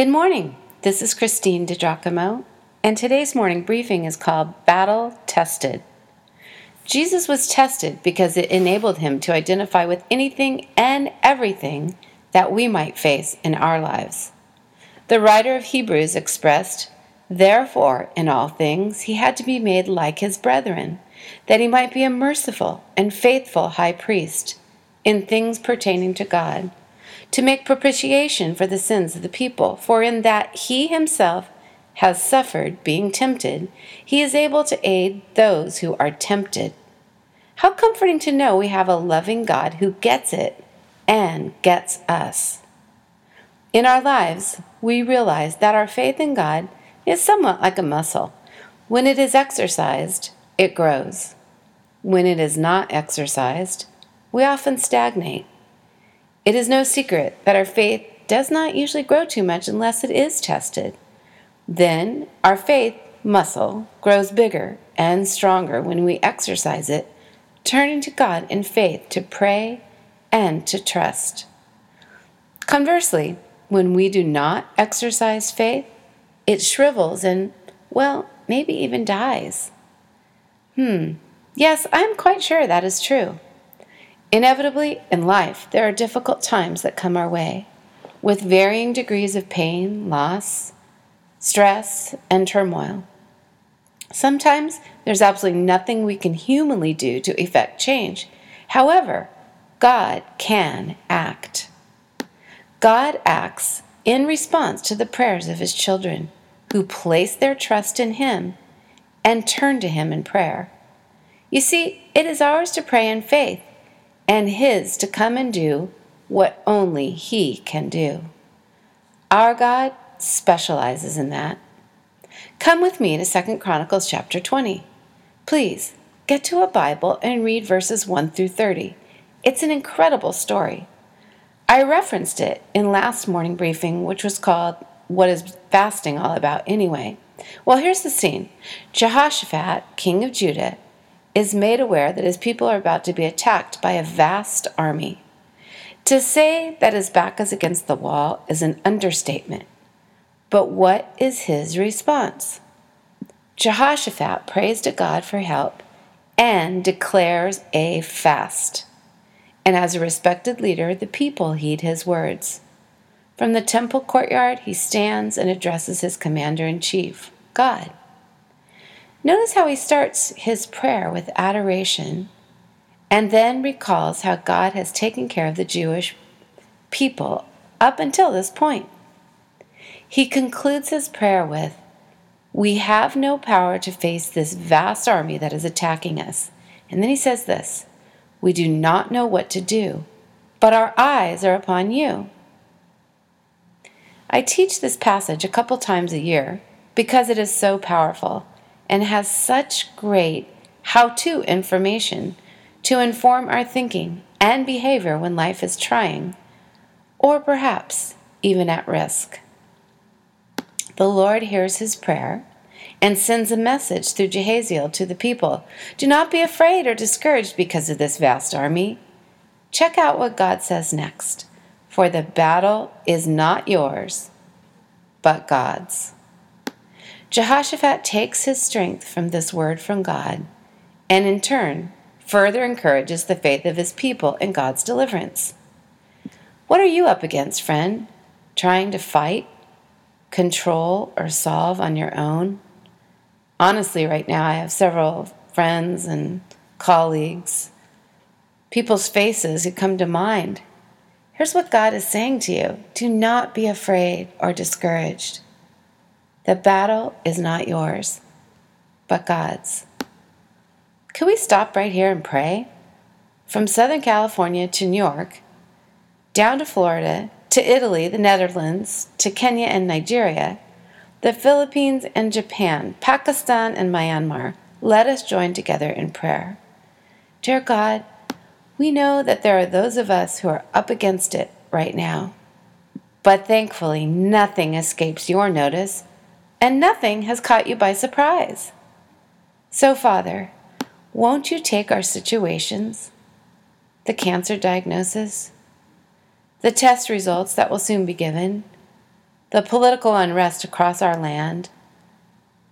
Good morning. This is Christine DiGiacomo, and today's morning briefing is called Battle Tested. Jesus was tested because it enabled him to identify with anything and everything that we might face in our lives. The writer of Hebrews expressed, Therefore, in all things, he had to be made like his brethren, that he might be a merciful and faithful high priest in things pertaining to God to make propitiation for the sins of the people. For in that he himself has suffered being tempted, he is able to aid those who are tempted. How comforting to know we have a loving God who gets it and gets us. In our lives, we realize that our faith in God is somewhat like a muscle. When it is exercised, it grows. When it is not exercised, we often stagnate. It is no secret that our faith does not usually grow too much unless it is tested. Then our faith muscle grows bigger and stronger when we exercise it, turning to God in faith to pray and to trust. Conversely, when we do not exercise faith, it shrivels and, well, maybe even dies. Hmm, yes, I'm quite sure that is true. Inevitably, in life, there are difficult times that come our way, with varying degrees of pain, loss, stress, and turmoil. Sometimes there's absolutely nothing we can humanly do to effect change. However, God can act. God acts in response to the prayers of his children who place their trust in him and turn to him in prayer. You see, it is ours to pray in faith and his to come and do what only he can do. Our God specializes in that. Come with me to 2 Chronicles chapter 20. Please get to a Bible and read verses 1 through 30. It's an incredible story. I referenced it in last morning briefing, which was called What is Fasting All About Anyway? Well, here's the scene Jehoshaphat, king of Judah, is made aware that his people are about to be attacked by a vast army. To say that his back is against the wall is an understatement. But what is his response? Jehoshaphat prays to God for help and declares a fast. And as a respected leader, the people heed his words. From the temple courtyard, he stands and addresses his commander in chief, God. Notice how he starts his prayer with adoration and then recalls how God has taken care of the Jewish people up until this point. He concludes his prayer with, We have no power to face this vast army that is attacking us. And then he says this We do not know what to do, but our eyes are upon you. I teach this passage a couple times a year because it is so powerful and has such great how to information to inform our thinking and behavior when life is trying, or perhaps even at risk. The Lord hears his prayer and sends a message through Jehaziel to the people Do not be afraid or discouraged because of this vast army. Check out what God says next. For the battle is not yours, but God's. Jehoshaphat takes his strength from this word from God and in turn further encourages the faith of his people in God's deliverance. What are you up against, friend? Trying to fight, control, or solve on your own? Honestly, right now, I have several friends and colleagues, people's faces who come to mind. Here's what God is saying to you do not be afraid or discouraged. The battle is not yours, but God's. Could we stop right here and pray? From Southern California to New York, down to Florida, to Italy, the Netherlands, to Kenya and Nigeria, the Philippines and Japan, Pakistan and Myanmar, let us join together in prayer. Dear God, we know that there are those of us who are up against it right now. But thankfully, nothing escapes your notice and nothing has caught you by surprise. So, Father, won't you take our situations, the cancer diagnosis, the test results that will soon be given, the political unrest across our land,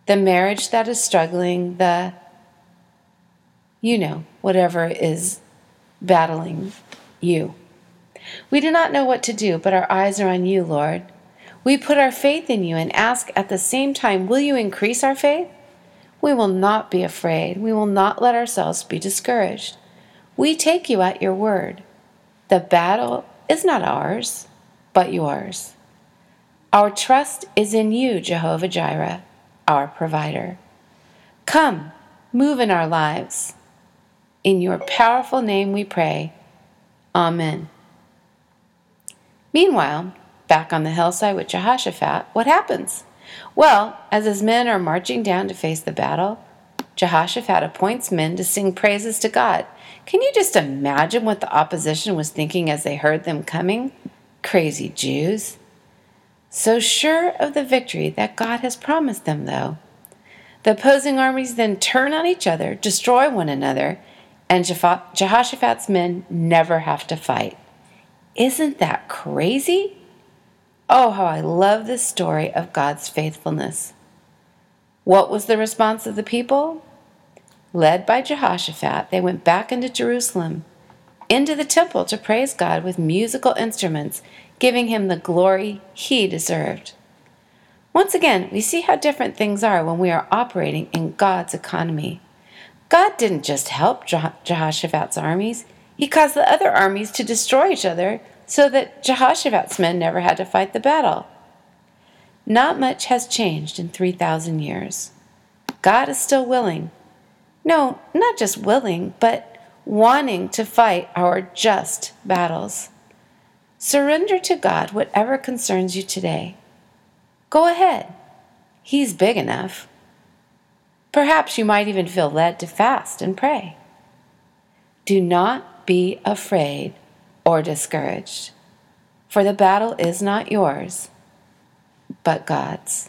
the marriage that is struggling, the, you know, whatever is battling you. We do not know what to do, but our eyes are on you, Lord. We put our faith in you and ask at the same time, will you increase our faith? We will not be afraid. We will not let ourselves be discouraged. We take you at your word. The battle is not ours, but yours. Our trust is in you, Jehovah Jireh, our provider. Come, move in our lives. In your powerful name we pray. Amen. Meanwhile, back on the hillside with Jehoshaphat, what happens? Well, as his men are marching down to face the battle, Jehoshaphat appoints men to sing praises to God. Can you just imagine what the opposition was thinking as they heard them coming? Crazy Jews. So sure of the victory that God has promised them, though. The opposing armies then turn on each other, destroy one another, and Jehoshaphat's men never have to fight. Isn't that crazy? Oh, how I love this story of God's faithfulness. What was the response of the people? Led by Jehoshaphat, they went back into Jerusalem, into the temple to praise God with musical instruments, giving him the glory he deserved. Once again, we see how different things are when we are operating in God's economy. God didn't just help Jehoshaphat's armies, he caused the other armies to destroy each other so that Jehoshaphat's men never had to fight the battle. Not much has changed in 3,000 years. God is still willing. No, not just willing, but wanting to fight our just battles. Surrender to God whatever concerns you today. Go ahead. He's big enough. Perhaps you might even feel led to fast and pray. Do not be afraid or discouraged, for the battle is not yours, but God's.